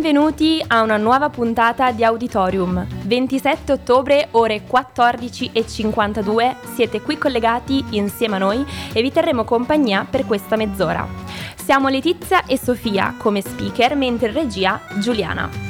Benvenuti a una nuova puntata di Auditorium. 27 ottobre, ore 14.52, siete qui collegati insieme a noi e vi terremo compagnia per questa mezz'ora. Siamo Letizia e Sofia come speaker, mentre regia Giuliana.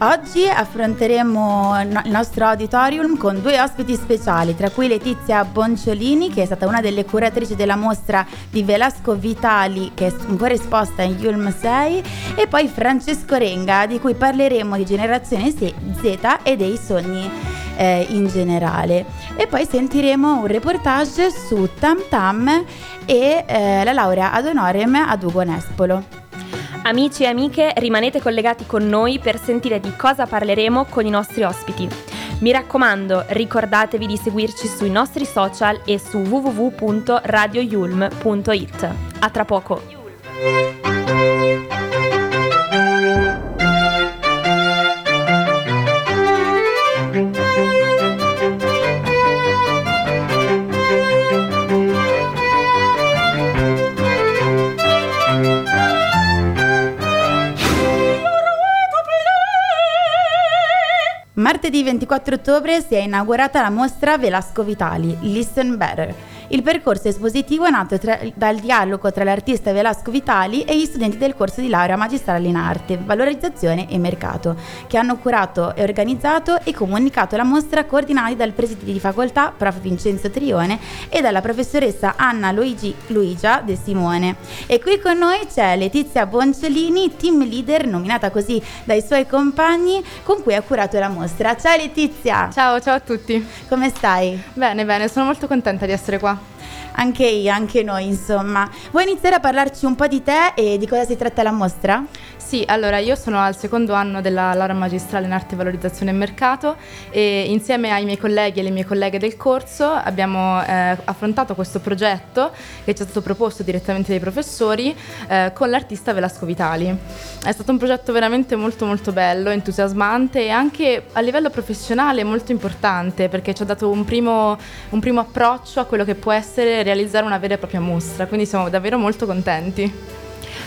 Oggi affronteremo il nostro auditorium con due ospiti speciali, tra cui Letizia Bonciolini, che è stata una delle curatrici della mostra di Velasco Vitali, che è ancora esposta in Yulm 6, e poi Francesco Renga, di cui parleremo di generazione Z e dei sogni eh, in generale. E poi sentiremo un reportage su Tam Tam e eh, la laurea ad honorem ad Ugo Nespolo. Amici e amiche, rimanete collegati con noi per sentire di cosa parleremo con i nostri ospiti. Mi raccomando, ricordatevi di seguirci sui nostri social e su www.radioyulm.it. A tra poco! Martedì 24 ottobre si è inaugurata la mostra Velasco Vitali, Listen Better il percorso espositivo è nato tra, dal dialogo tra l'artista Velasco Vitali e gli studenti del corso di laurea magistrale in arte, valorizzazione e mercato, che hanno curato e organizzato e comunicato la mostra coordinati dal presidente di facoltà, prof. Vincenzo Trione, e dalla professoressa Anna Luigi Luigia De Simone. E qui con noi c'è Letizia Bonciolini, team leader, nominata così dai suoi compagni, con cui ha curato la mostra. Ciao Letizia! Ciao, ciao a tutti! Come stai? Bene, bene, sono molto contenta di essere qua anche io, anche noi, insomma. Vuoi iniziare a parlarci un po' di te e di cosa si tratta la mostra? Sì, allora io sono al secondo anno della laurea magistrale in arte, valorizzazione e mercato e insieme ai miei colleghi e alle mie colleghe del corso abbiamo eh, affrontato questo progetto che ci è stato proposto direttamente dai professori eh, con l'artista Velasco Vitali. È stato un progetto veramente molto molto bello, entusiasmante e anche a livello professionale molto importante perché ci ha dato un primo, un primo approccio a quello che può essere realizzare una vera e propria mostra, quindi siamo davvero molto contenti.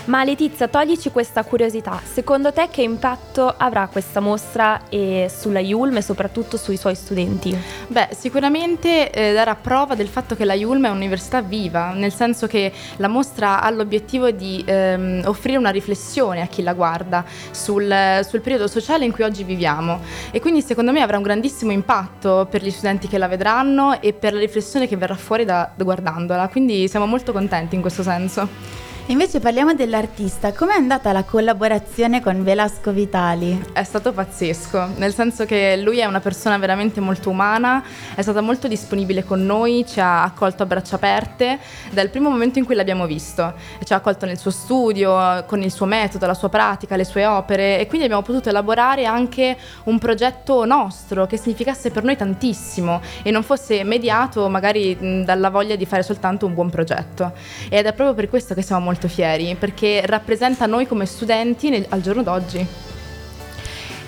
Ma Letizia, toglici questa curiosità. Secondo te che impatto avrà questa mostra sulla Yulm e soprattutto sui suoi studenti? Beh, sicuramente eh, darà prova del fatto che la Yulm è un'università viva, nel senso che la mostra ha l'obiettivo di ehm, offrire una riflessione a chi la guarda sul, sul periodo sociale in cui oggi viviamo. E quindi secondo me avrà un grandissimo impatto per gli studenti che la vedranno e per la riflessione che verrà fuori da, da guardandola. Quindi siamo molto contenti in questo senso. Invece parliamo dell'artista, com'è andata la collaborazione con Velasco Vitali? È stato pazzesco, nel senso che lui è una persona veramente molto umana, è stata molto disponibile con noi, ci ha accolto a braccia aperte dal primo momento in cui l'abbiamo visto, ci ha accolto nel suo studio, con il suo metodo, la sua pratica, le sue opere e quindi abbiamo potuto elaborare anche un progetto nostro che significasse per noi tantissimo e non fosse mediato magari dalla voglia di fare soltanto un buon progetto. Ed è proprio per questo che siamo molto molto fieri perché rappresenta noi come studenti nel, al giorno d'oggi.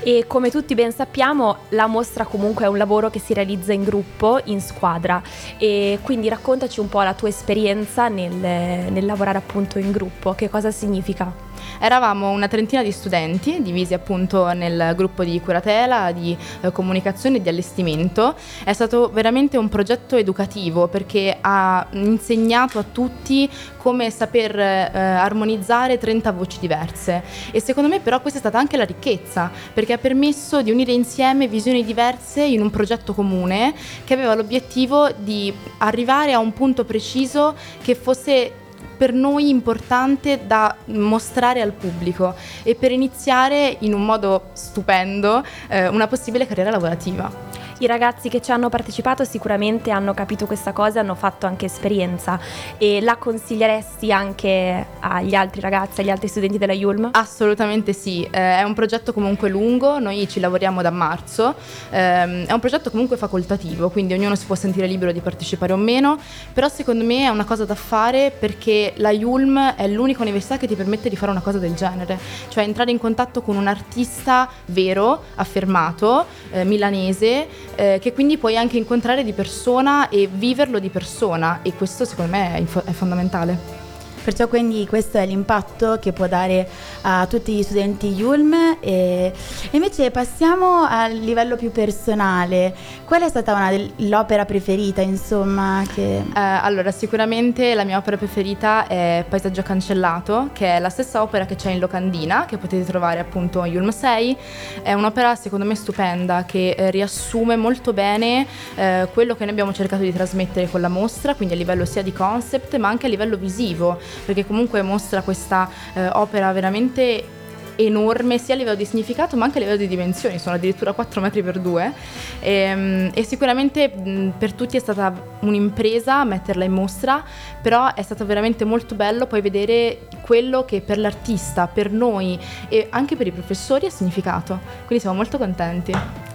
E come tutti ben sappiamo, la mostra comunque è un lavoro che si realizza in gruppo, in squadra. E quindi raccontaci un po' la tua esperienza nel, nel lavorare appunto in gruppo, che cosa significa? Eravamo una trentina di studenti divisi appunto nel gruppo di curatela, di eh, comunicazione e di allestimento. È stato veramente un progetto educativo perché ha insegnato a tutti come saper eh, armonizzare 30 voci diverse e secondo me però questa è stata anche la ricchezza perché ha permesso di unire insieme visioni diverse in un progetto comune che aveva l'obiettivo di arrivare a un punto preciso che fosse per noi importante da mostrare al pubblico e per iniziare in un modo stupendo eh, una possibile carriera lavorativa. I ragazzi che ci hanno partecipato sicuramente hanno capito questa cosa, hanno fatto anche esperienza. E la consiglieresti anche agli altri ragazzi, agli altri studenti della Yulm? Assolutamente sì, eh, è un progetto comunque lungo, noi ci lavoriamo da marzo, ehm, è un progetto comunque facoltativo, quindi ognuno si può sentire libero di partecipare o meno, però secondo me è una cosa da fare perché la Yulm è l'unica università che ti permette di fare una cosa del genere, cioè entrare in contatto con un artista vero, affermato, eh, milanese, eh, che quindi puoi anche incontrare di persona e viverlo di persona e questo secondo me è, inf- è fondamentale. Perciò quindi questo è l'impatto che può dare a tutti gli studenti Yulm e invece passiamo al livello più personale. Qual è stata una l'opera preferita, insomma, che... Eh, allora, sicuramente la mia opera preferita è Paesaggio cancellato, che è la stessa opera che c'è in locandina, che potete trovare appunto a Yulm 6. È un'opera secondo me stupenda che eh, riassume molto bene eh, quello che noi abbiamo cercato di trasmettere con la mostra, quindi a livello sia di concept ma anche a livello visivo, perché comunque mostra questa eh, opera veramente enorme sia a livello di significato ma anche a livello di dimensioni, sono addirittura 4 metri per 2 e, e sicuramente per tutti è stata un'impresa metterla in mostra, però è stato veramente molto bello poi vedere quello che per l'artista, per noi e anche per i professori ha significato, quindi siamo molto contenti.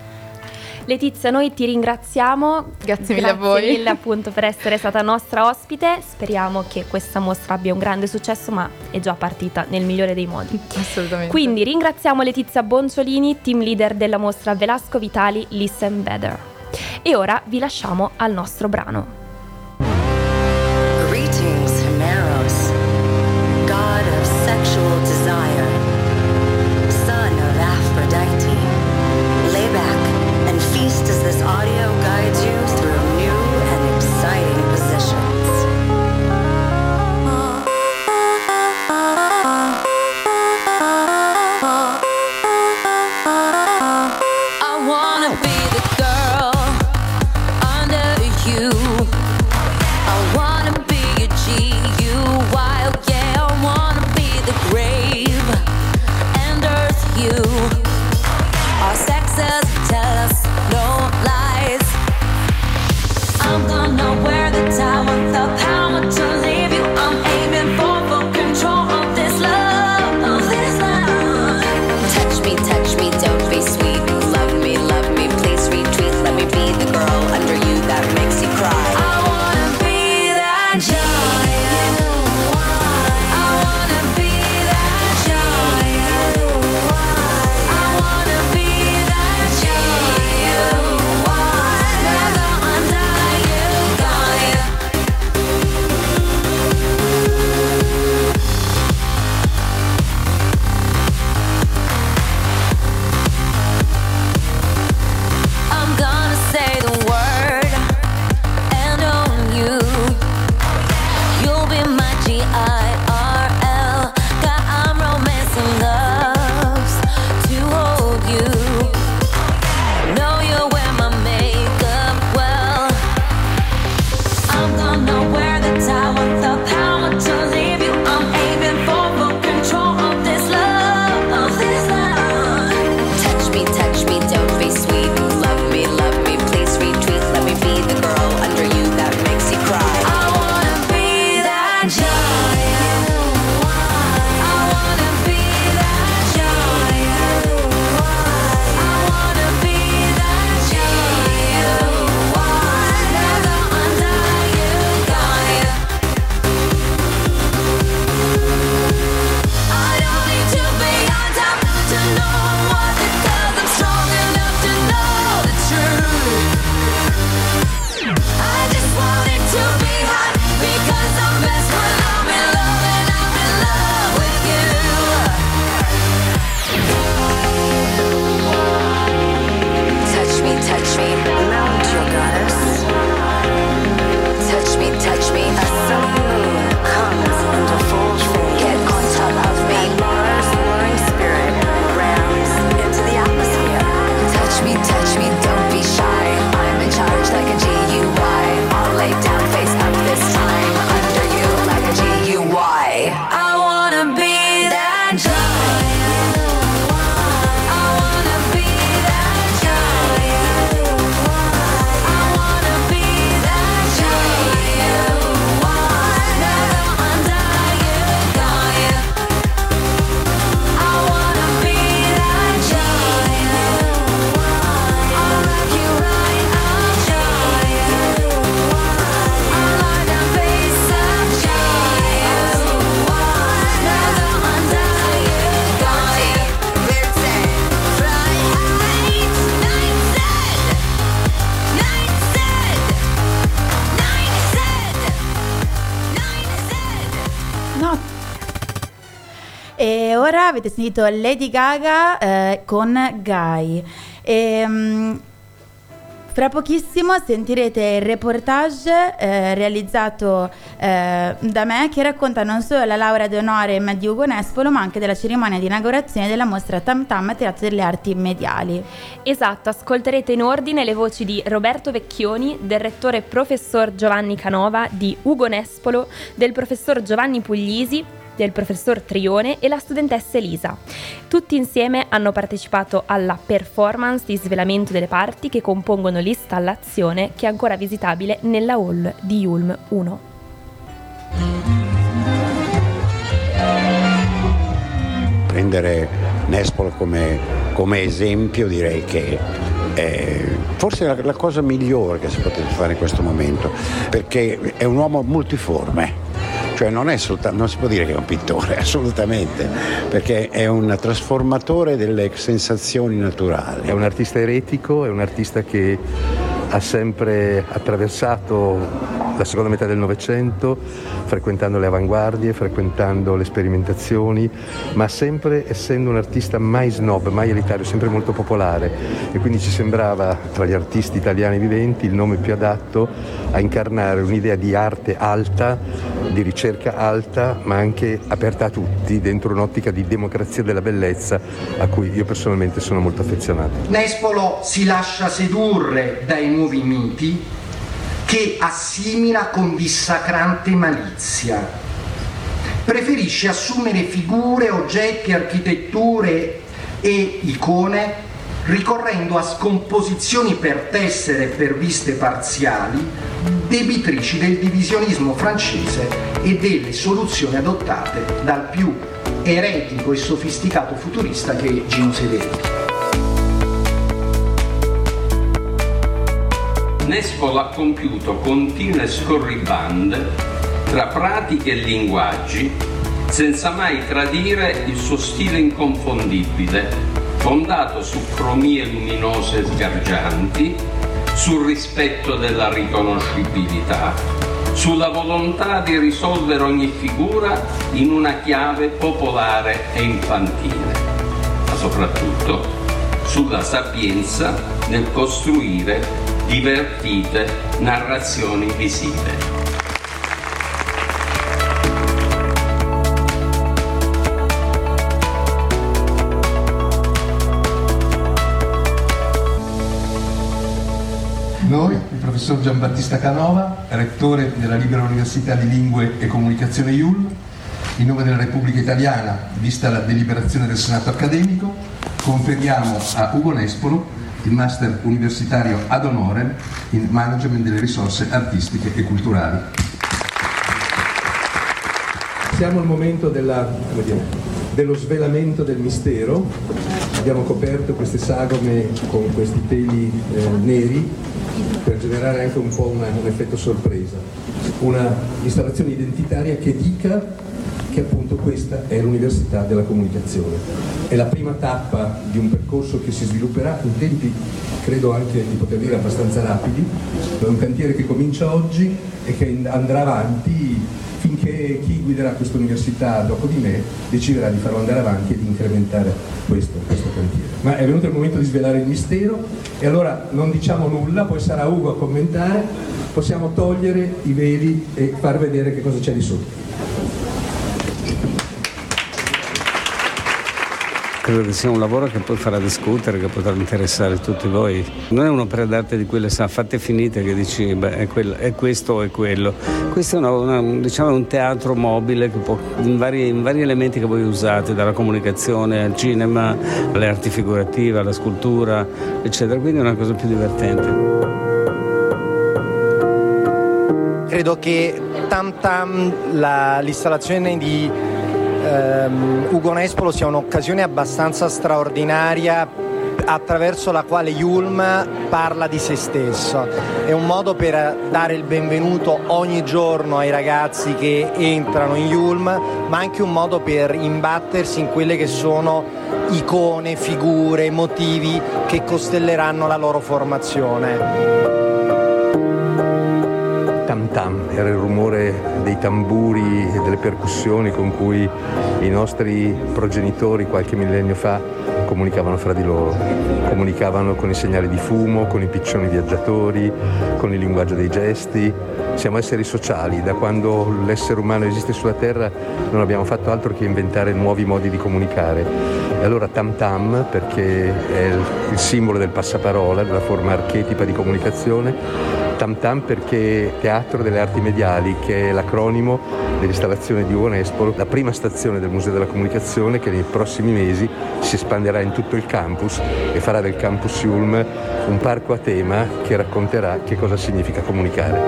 Letizia, noi ti ringraziamo. Grazie mille a voi. Grazie mille appunto per essere stata nostra ospite. Speriamo che questa mostra abbia un grande successo, ma è già partita nel migliore dei modi. Assolutamente. Quindi ringraziamo Letizia Bonciolini, team leader della mostra Velasco Vitali Listen Better. E ora vi lasciamo al nostro brano. Avete sentito Lady Gaga eh, con Guy. E, um, fra pochissimo sentirete il reportage eh, realizzato eh, da me che racconta non solo la laurea d'onore di Ugo Nespolo ma anche della cerimonia di inaugurazione della mostra Tam Tam Teatro delle Arti Mediali. Esatto, ascolterete in ordine le voci di Roberto Vecchioni, del rettore professor Giovanni Canova, di Ugo Nespolo, del professor Giovanni Puglisi, del professor Trione e la studentessa Elisa. Tutti insieme hanno partecipato alla performance di svelamento delle parti che compongono l'installazione che è ancora visitabile nella hall di Ulm 1. Prendere Nespolo come, come esempio direi che è forse la, la cosa migliore che si potesse fare in questo momento, perché è un uomo multiforme cioè non, soltanto, non si può dire che è un pittore, assolutamente, perché è un trasformatore delle sensazioni naturali. È un artista eretico, è un artista che ha sempre attraversato la seconda metà del Novecento, frequentando le avanguardie, frequentando le sperimentazioni, ma sempre essendo un artista mai snob, mai elitario, sempre molto popolare e quindi ci sembrava tra gli artisti italiani viventi il nome più adatto a incarnare un'idea di arte alta, di ricerca alta, ma anche aperta a tutti, dentro un'ottica di democrazia della bellezza a cui io personalmente sono molto affezionato. Nespolo si lascia sedurre dai nuovi miti che assimila con dissacrante malizia. Preferisce assumere figure, oggetti, architetture e icone ricorrendo a scomposizioni per tessere e per viste parziali, debitrici del divisionismo francese e delle soluzioni adottate dal più eretico e sofisticato futurista che è Gino Sedenti. Nespolo ha compiuto continue scorribande tra pratiche e linguaggi senza mai tradire il suo stile inconfondibile, fondato su cromie luminose sgargianti, sul rispetto della riconoscibilità, sulla volontà di risolvere ogni figura in una chiave popolare e infantile, ma soprattutto sulla sapienza nel costruire divertite narrazioni visive. Noi, il professor Giambattista Canova, rettore della Libera Università di Lingue e Comunicazione IUL, in nome della Repubblica Italiana, vista la deliberazione del Senato accademico, conferiamo a Ugo Nespolo il master universitario ad honorem in management delle risorse artistiche e culturali. Siamo al momento della, dire, dello svelamento del mistero, abbiamo coperto queste sagome con questi teli eh, neri per generare anche un po' una, un effetto sorpresa, una installazione identitaria che dica che appunto questa è l'Università della Comunicazione. È la prima tappa di un percorso che si svilupperà in tempi, credo anche di poter dire abbastanza rapidi, è un cantiere che comincia oggi e che andrà avanti finché chi guiderà questa università dopo di me deciderà di farlo andare avanti e di incrementare questo, questo cantiere. Ma è venuto il momento di svelare il mistero e allora non diciamo nulla, poi sarà Ugo a commentare, possiamo togliere i veli e far vedere che cosa c'è di sotto. Credo che sia un lavoro che poi farà discutere, che potrà interessare tutti voi. Non è un'opera d'arte di quelle sa, fatte finite che dici beh, è, quello, è questo o è quello. Questo è una, una, diciamo, un teatro mobile può, in, vari, in, vari, elementi che voi usate, dalla comunicazione al cinema, alle arti figurative, alla scultura, eccetera. Quindi è una cosa più divertente. Credo che Tam, la, l'installazione di ehm, Ugo Nespolo sia un'occasione abbastanza straordinaria attraverso la quale Yulm parla di se stesso. È un modo per dare il benvenuto ogni giorno ai ragazzi che entrano in Yulm, ma anche un modo per imbattersi in quelle che sono icone, figure, motivi che costelleranno la loro formazione. Tam Tam era il rumore dei tamburi e delle percussioni con cui i nostri progenitori qualche millennio fa comunicavano fra di loro, comunicavano con i segnali di fumo, con i piccioni viaggiatori, con il linguaggio dei gesti. Siamo esseri sociali, da quando l'essere umano esiste sulla Terra non abbiamo fatto altro che inventare nuovi modi di comunicare. E allora Tam Tam, perché è il, simbolo del passaparola, della forma archetipa di comunicazione, Tam Tam perché Teatro delle Arti Mediali, che è l'acronimo dell'installazione di Uonespo, la prima stazione del Museo della Comunicazione che nei prossimi mesi si espanderà in tutto il campus e farà del campus Ulm un parco a tema che racconterà che cosa significa comunicare.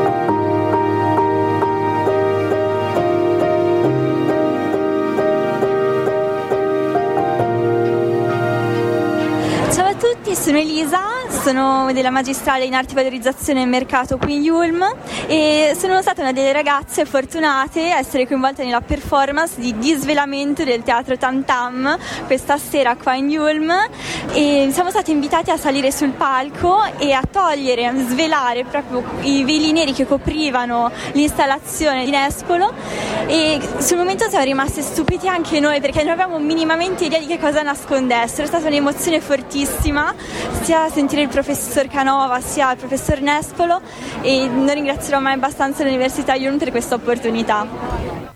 Ciao a tutti, sono Elisa, sono della magistrale in arti valorizzazione e mercato qui in Yulm e sono stata una delle ragazze fortunate a essere coinvolta nella performance di disvelamento del teatro Tam Tam questa sera qua in Yulm e siamo stati invitati a salire sul palco e a togliere, a svelare proprio i veli neri che coprivano l'installazione di Nespolo e sul momento siamo rimasti stupiti anche noi perché non avevamo minimamente idea di che cosa nascondessero, è stata un'emozione fortissima sia sentire il professor Canova sia il professor Nespolo e non ringrazierò mai abbastanza l'Università Yulm per questa opportunità.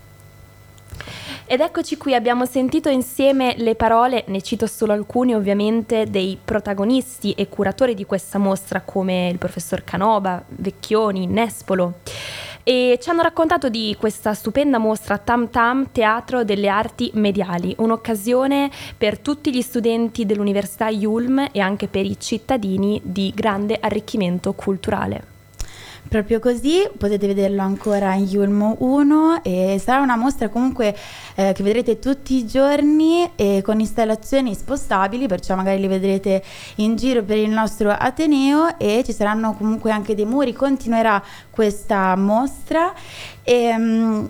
Ed eccoci qui, abbiamo sentito insieme le parole, ne cito solo alcune ovviamente, dei protagonisti e curatori di questa mostra come il professor Canova, Vecchioni, Nespolo. E ci hanno raccontato di questa stupenda mostra Tam Tam Teatro delle Arti Mediali, un'occasione per tutti gli studenti dell'Università Yulm e anche per i cittadini di grande arricchimento culturale. Proprio così, potete vederlo ancora in Yulmo 1 e sarà una mostra comunque eh, che vedrete tutti i giorni e con installazioni spostabili, perciò magari li vedrete in giro per il nostro Ateneo e ci saranno comunque anche dei muri, continuerà questa mostra. E, mm,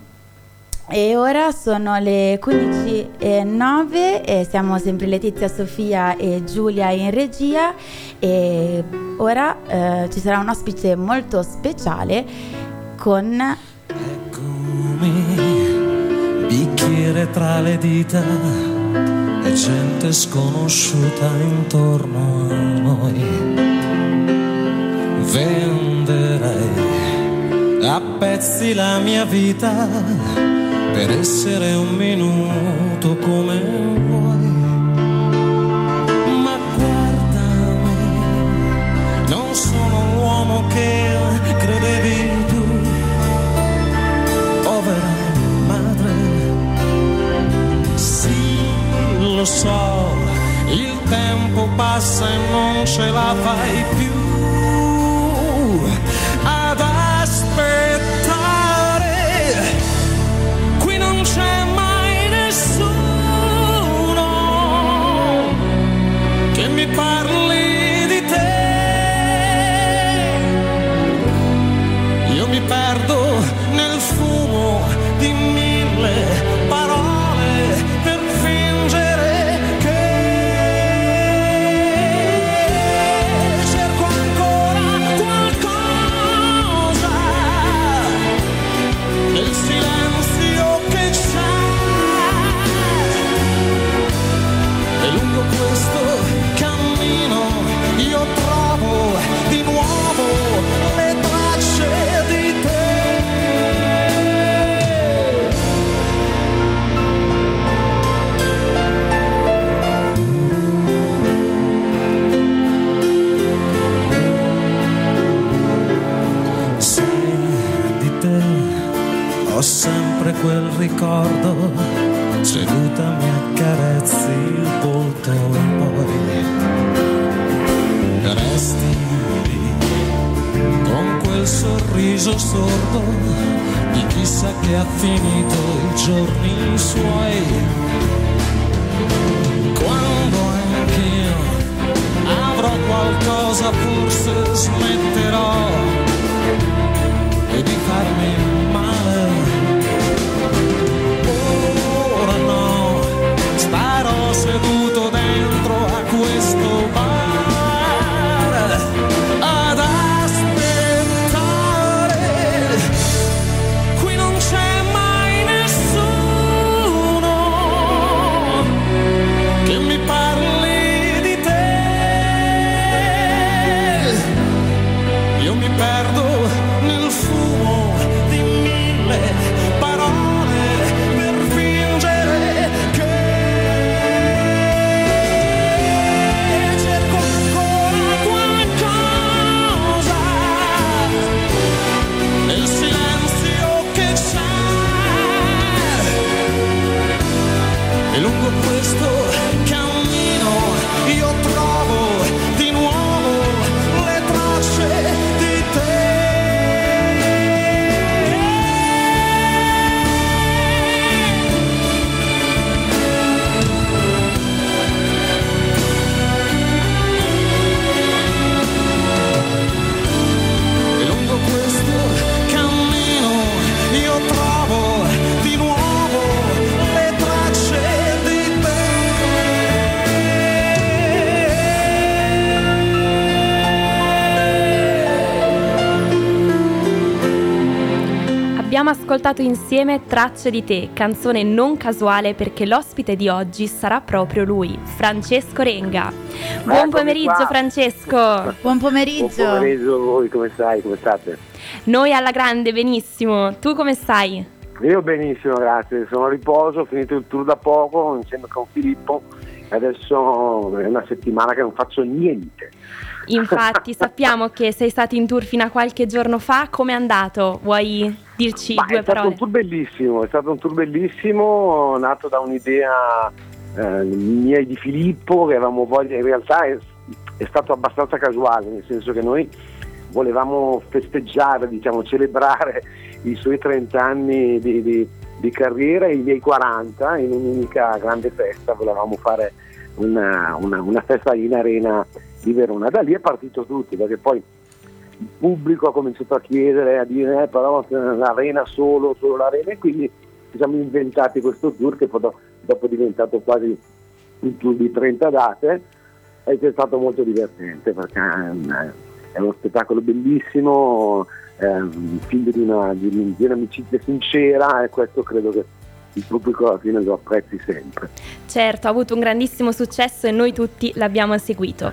e ora sono le 15.09 e siamo sempre Letizia, Sofia e Giulia in regia e ora eh, ci sarà un ospite molto speciale con... bicchiere tra le dita e gente sconosciuta intorno a noi. Venderei a pezzi la mia vita per essere un minuto come vuoi. Ma guardami, non sono l'uomo che credevi tu, povera madre. Sì, lo so, il tempo passa e non ce la fai più ricordo seduta mi accarezzi il volto e poi resti lì con quel sorriso sordo di chissà che ha finito i giorni suoi quando anch'io avrò qualcosa forse smetterò di farmi male. Ascoltato insieme Tracce di te, canzone non casuale perché l'ospite di oggi sarà proprio lui, Francesco Renga. Buon Eccomi pomeriggio qua. Francesco. Buon pomeriggio. Buon pomeriggio a voi, come stai? Come state? Noi alla grande, benissimo. Tu come stai? Io benissimo, grazie. Sono a riposo, ho finito il tour da poco insieme con Filippo e adesso è una settimana che non faccio niente. Infatti sappiamo che sei stato in tour fino a qualche giorno fa, com'è andato? Vuoi dirci Ma due è stato parole? un tour bellissimo, è stato un tour bellissimo, nato da un'idea eh, mia e di Filippo, che avevamo voglia, in realtà è, è stato abbastanza casuale, nel senso che noi volevamo festeggiare, diciamo, celebrare i suoi 30 anni di, di- di carriera e i miei 40 in un'unica grande festa, volevamo fare una, una- una festa in arena di Verona. Da lì è partito tutto, perché poi il pubblico ha cominciato a chiedere, a dire eh, però l'arena solo, solo l'arena e quindi ci siamo inventati questo tour che poi do- dopo è diventato quasi un tour di 30 date e che è stato molto divertente perché ehm, è uno spettacolo bellissimo, ehm, figlio di, una, di, un- di un'amicizia sincera e questo credo che il pubblico alla fine lo apprezzi sempre. Certo, ha avuto un grandissimo successo e noi tutti l'abbiamo seguito.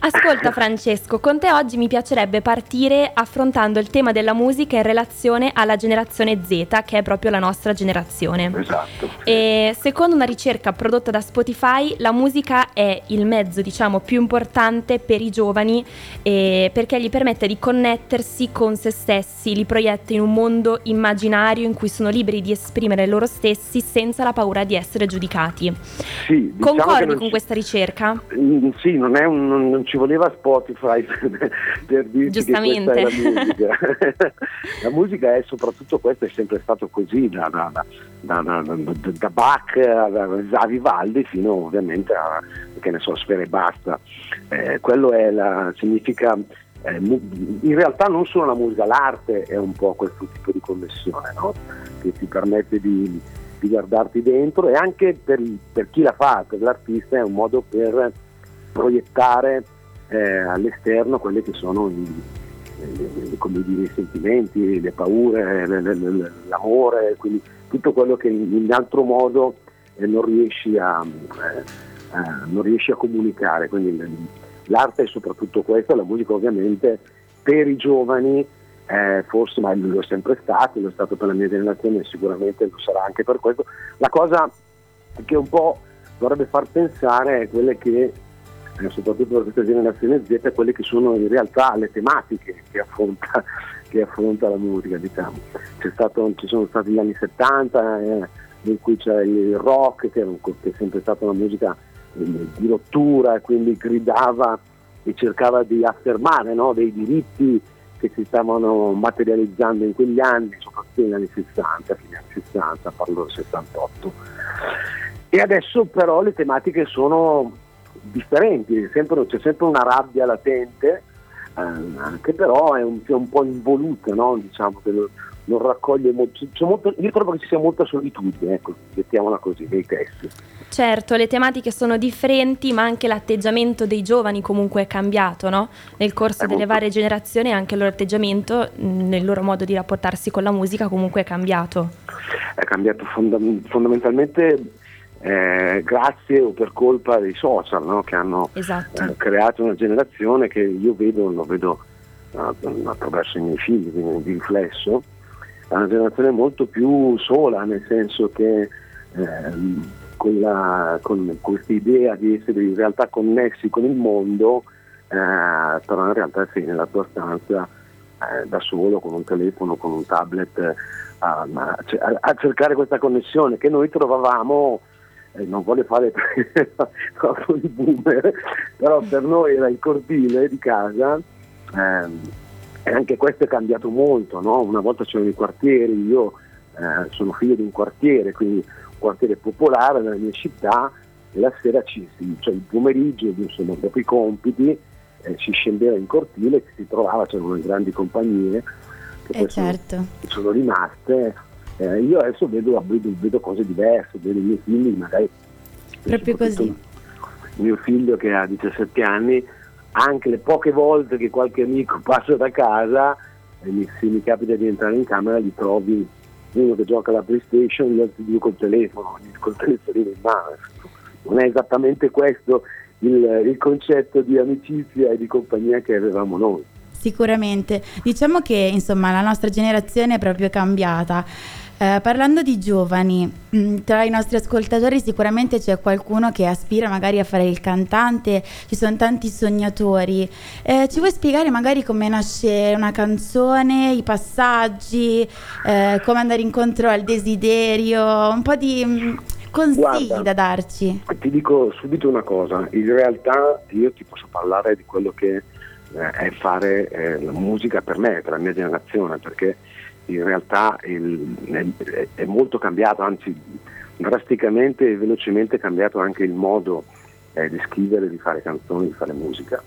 Ascolta Francesco, con te oggi mi piacerebbe partire affrontando il tema della musica in relazione alla generazione Z, che è proprio la nostra generazione. Esatto. E secondo una ricerca prodotta da Spotify, la musica è il mezzo, diciamo, più importante per i giovani eh, perché gli permette di connettersi con se stessi, li proietta in un mondo immaginario in cui sono liberi di esprimere loro stessi senza la paura di essere giudicati. Sì, diciamo Concordi con ci- questa ricerca? Mm, Sì, non, è un- non- non ci voleva Spotify per, per dirci che questa è la musica. la musica è soprattutto questo, è sempre stato così, da, da, da, da- da- da- da Bach a Vivaldi fino ovviamente a che ne so, Sfere Basta. Eh, quello è la, significa eh, in realtà non solo la musica, l'arte è un po' questo tipo di connessione no? che ti permette di, di guardarti dentro e anche per, per chi la fa, per l'artista è un modo per proiettare eh, all'esterno quelli che sono i, eh, dire, i sentimenti, le paure, le- le- le- l'amore, quindi tutto quello che in, in altro modo eh, non, riesci a, eh, eh, non riesci a comunicare. Quindi l- l'arte è soprattutto questo, la musica ovviamente per i giovani eh, forse, ma lo è sempre stato, lo è stato per la mia generazione e sicuramente lo sarà anche per questo. La cosa che un po' dovrebbe far pensare è quelle che, eh, soprattutto per questa generazione Z, quelle che sono in realtà le tematiche che affronta, che affronta la musica. Diciamo. Stato- ci sono stati gli anni 70 eh, in cui c'è il rock, che, che è sempre stata una musica eh, di rottura e quindi gridava e cercava di affermare no, dei diritti che si stavano materializzando in quegli anni, soprattutto negli anni 60, fine anni 60, parlo del 68. E adesso però le tematiche sono differenti, sempre- c'è sempre una rabbia latente, eh, che però è un, è un po' involuta, no? diciamo, non, raccoglie molto, molto- Io trovo che ci sia molta solitudine, ecco, mettiamola così, nei testi. Certo, le tematiche sono differenti, ma anche l'atteggiamento dei giovani comunque è cambiato, no? Nel corso È delle molto- varie generazioni anche il loro atteggiamento, nel loro modo di rapportarsi con la musica comunque è cambiato. è cambiato fonda- fondamentalmente eh, grazie o per colpa dei social no? che hanno Esatto. eh, creato una generazione che io vedo, lo vedo eh, attraverso i miei figli, quindi di riflesso, è una generazione molto più sola, nel senso che ehm, con, la- con questa idea di essere in realtà connessi con il mondo, eh, però in realtà sei nella tua stanza eh, da solo con un telefono, con un tablet, eh, a, a- a cercare questa connessione che noi trovavamo, eh, non voglio fare troppo il boomer, però per noi era il cortile di casa ehm, e anche questo è cambiato molto, no? una volta c'erano i quartieri, io eh, sono figlio di un quartiere, quindi un quartiere popolare nella mia città e la sera ci, si- cioè il pomeriggio, insomma, dopo i compiti, eh, si scendeva in cortile, ci si trovava, c'erano le grandi compagnie che Eh poi sono- certo. sono rimaste. Eh, io adesso vedo, vedo, vedo cose diverse, vedo i miei figli magari Proprio così. mio figlio che ha 17 anni, anche le poche volte che qualche amico passa da casa, e mi- se mi capita di entrare in camera li trovi uno che gioca alla PlayStation, gli altri due col telefono, col telefonino in mano. Non è esattamente questo il, il concetto di amicizia e di compagnia che avevamo noi. Sicuramente, diciamo che insomma la nostra generazione è proprio cambiata. Eh, parlando di giovani, mm, tra i nostri ascoltatori sicuramente c'è qualcuno che aspira magari a fare il cantante, ci sono tanti sognatori. Eh, ci vuoi spiegare magari come nasce una canzone, i passaggi, eh, come andare incontro al desiderio, un po' di mm, consigli Guarda, da darci? Ti dico subito una cosa, in realtà io ti posso parlare di quello che eh, è fare eh, la musica per me, per la mia generazione, perché in realtà il, è, è, molto cambiato, anzi drasticamente e velocemente cambiato anche il modo eh, di scrivere, di fare canzoni, di fare musica.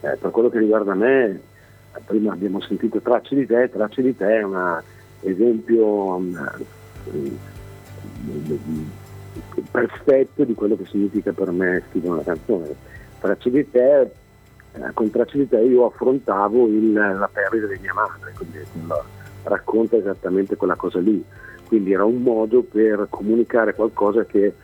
Eh, per quello che riguarda me, prima abbiamo sentito Tracce di te, Tracce di te è un esempio um, perfetto di quello che significa per me scrivere una canzone. Tracce di te, eh, con Tracce di te io affrontavo il, la perdita di mia madre, quindi racconta esattamente quella cosa lì. Quindi era un modo per comunicare qualcosa che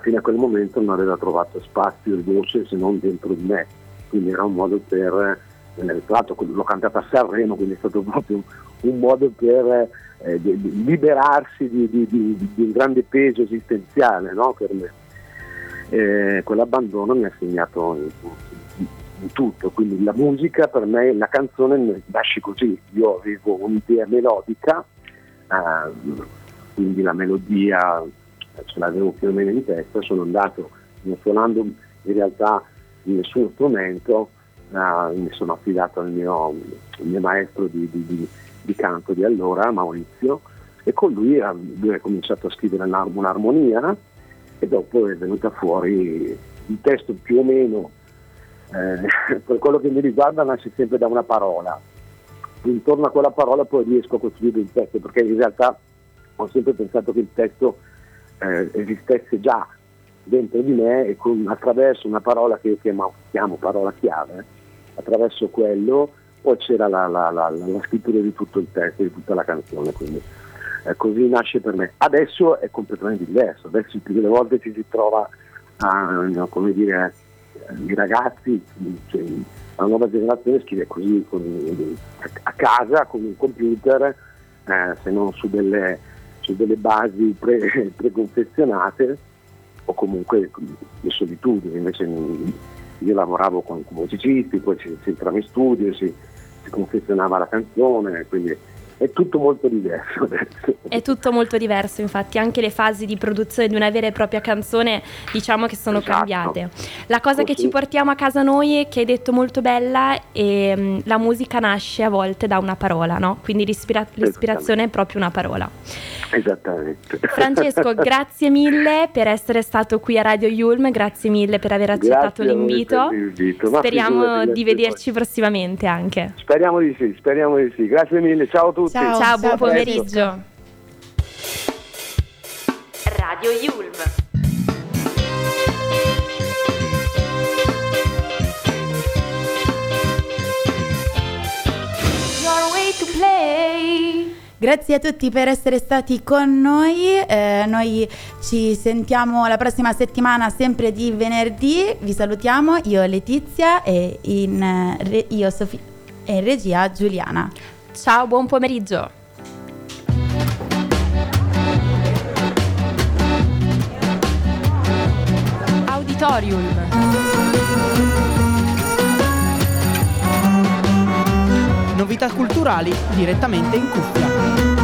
fino a quel momento non aveva trovato spazio e voce se non dentro di me. Quindi era un modo per, eh, l'ho cantata a Sanremo, quindi è stato proprio un, un modo per eh, di, di liberarsi di, di, di, un grande peso esistenziale no, per me. Eh, quell'abbandono mi ha segnato in tutto, quindi la musica per me, la canzone nasce così, io avevo un'idea melodica, eh, quindi la melodia ce l'avevo più o meno in testa, sono andato suonando in realtà nessun strumento, eh, mi sono affidato al mio, al mio maestro di, di, di, di, canto di allora, Maurizio, e con lui, eh, lui ha cominciato a scrivere un'armonia e dopo è venuta fuori il testo più o meno eh, per quello che mi riguarda nasce sempre da una parola. Intorno a quella parola poi riesco a costruire il testo, perché in realtà ho sempre pensato che il testo eh, esistesse già dentro di me e con, attraverso una parola che io chiamo, chiamo parola chiave, attraverso quello poi c'era la, la, la, la, scrittura di tutto il testo, di tutta la canzone. Quindi eh, così nasce per me. Adesso è completamente diverso, adesso più delle volte ci si trova a, come dire, i ragazzi, cioè, la nuova generazione scrive così con, a casa con un computer, eh, se non su delle, su delle basi pre, preconfezionate o comunque di solitudine. Invece io lavoravo con, musicisti, poi si entrava in studio, si, si confezionava la canzone, quindi è tutto molto diverso adesso. È tutto molto diverso, infatti anche le fasi di produzione di una vera e propria canzone diciamo che sono esatto. cambiate. La cosa che ci portiamo a casa noi è che hai detto molto bella e um, la musica nasce a volte da una parola, no? Quindi l'ispira- l'ispirazione è proprio una parola. Esattamente. Francesco, grazie mille per essere stato qui a Radio Yulm, grazie mille per aver accettato grazie l'invito. l'invito. Speriamo di vederci poi. prossimamente anche. Speriamo di sì, speriamo di sì. Grazie mille, ciao a tutti. Ciao, ciao, buon pomeriggio. Radio Yulm. Grazie a tutti per essere stati con noi, eh, noi ci sentiamo la prossima settimana sempre di venerdì, vi salutiamo, io Letizia e in, re, io Sofia e in regia Giuliana. Ciao, buon pomeriggio. Auditorium. Novità culturali direttamente in cuffia.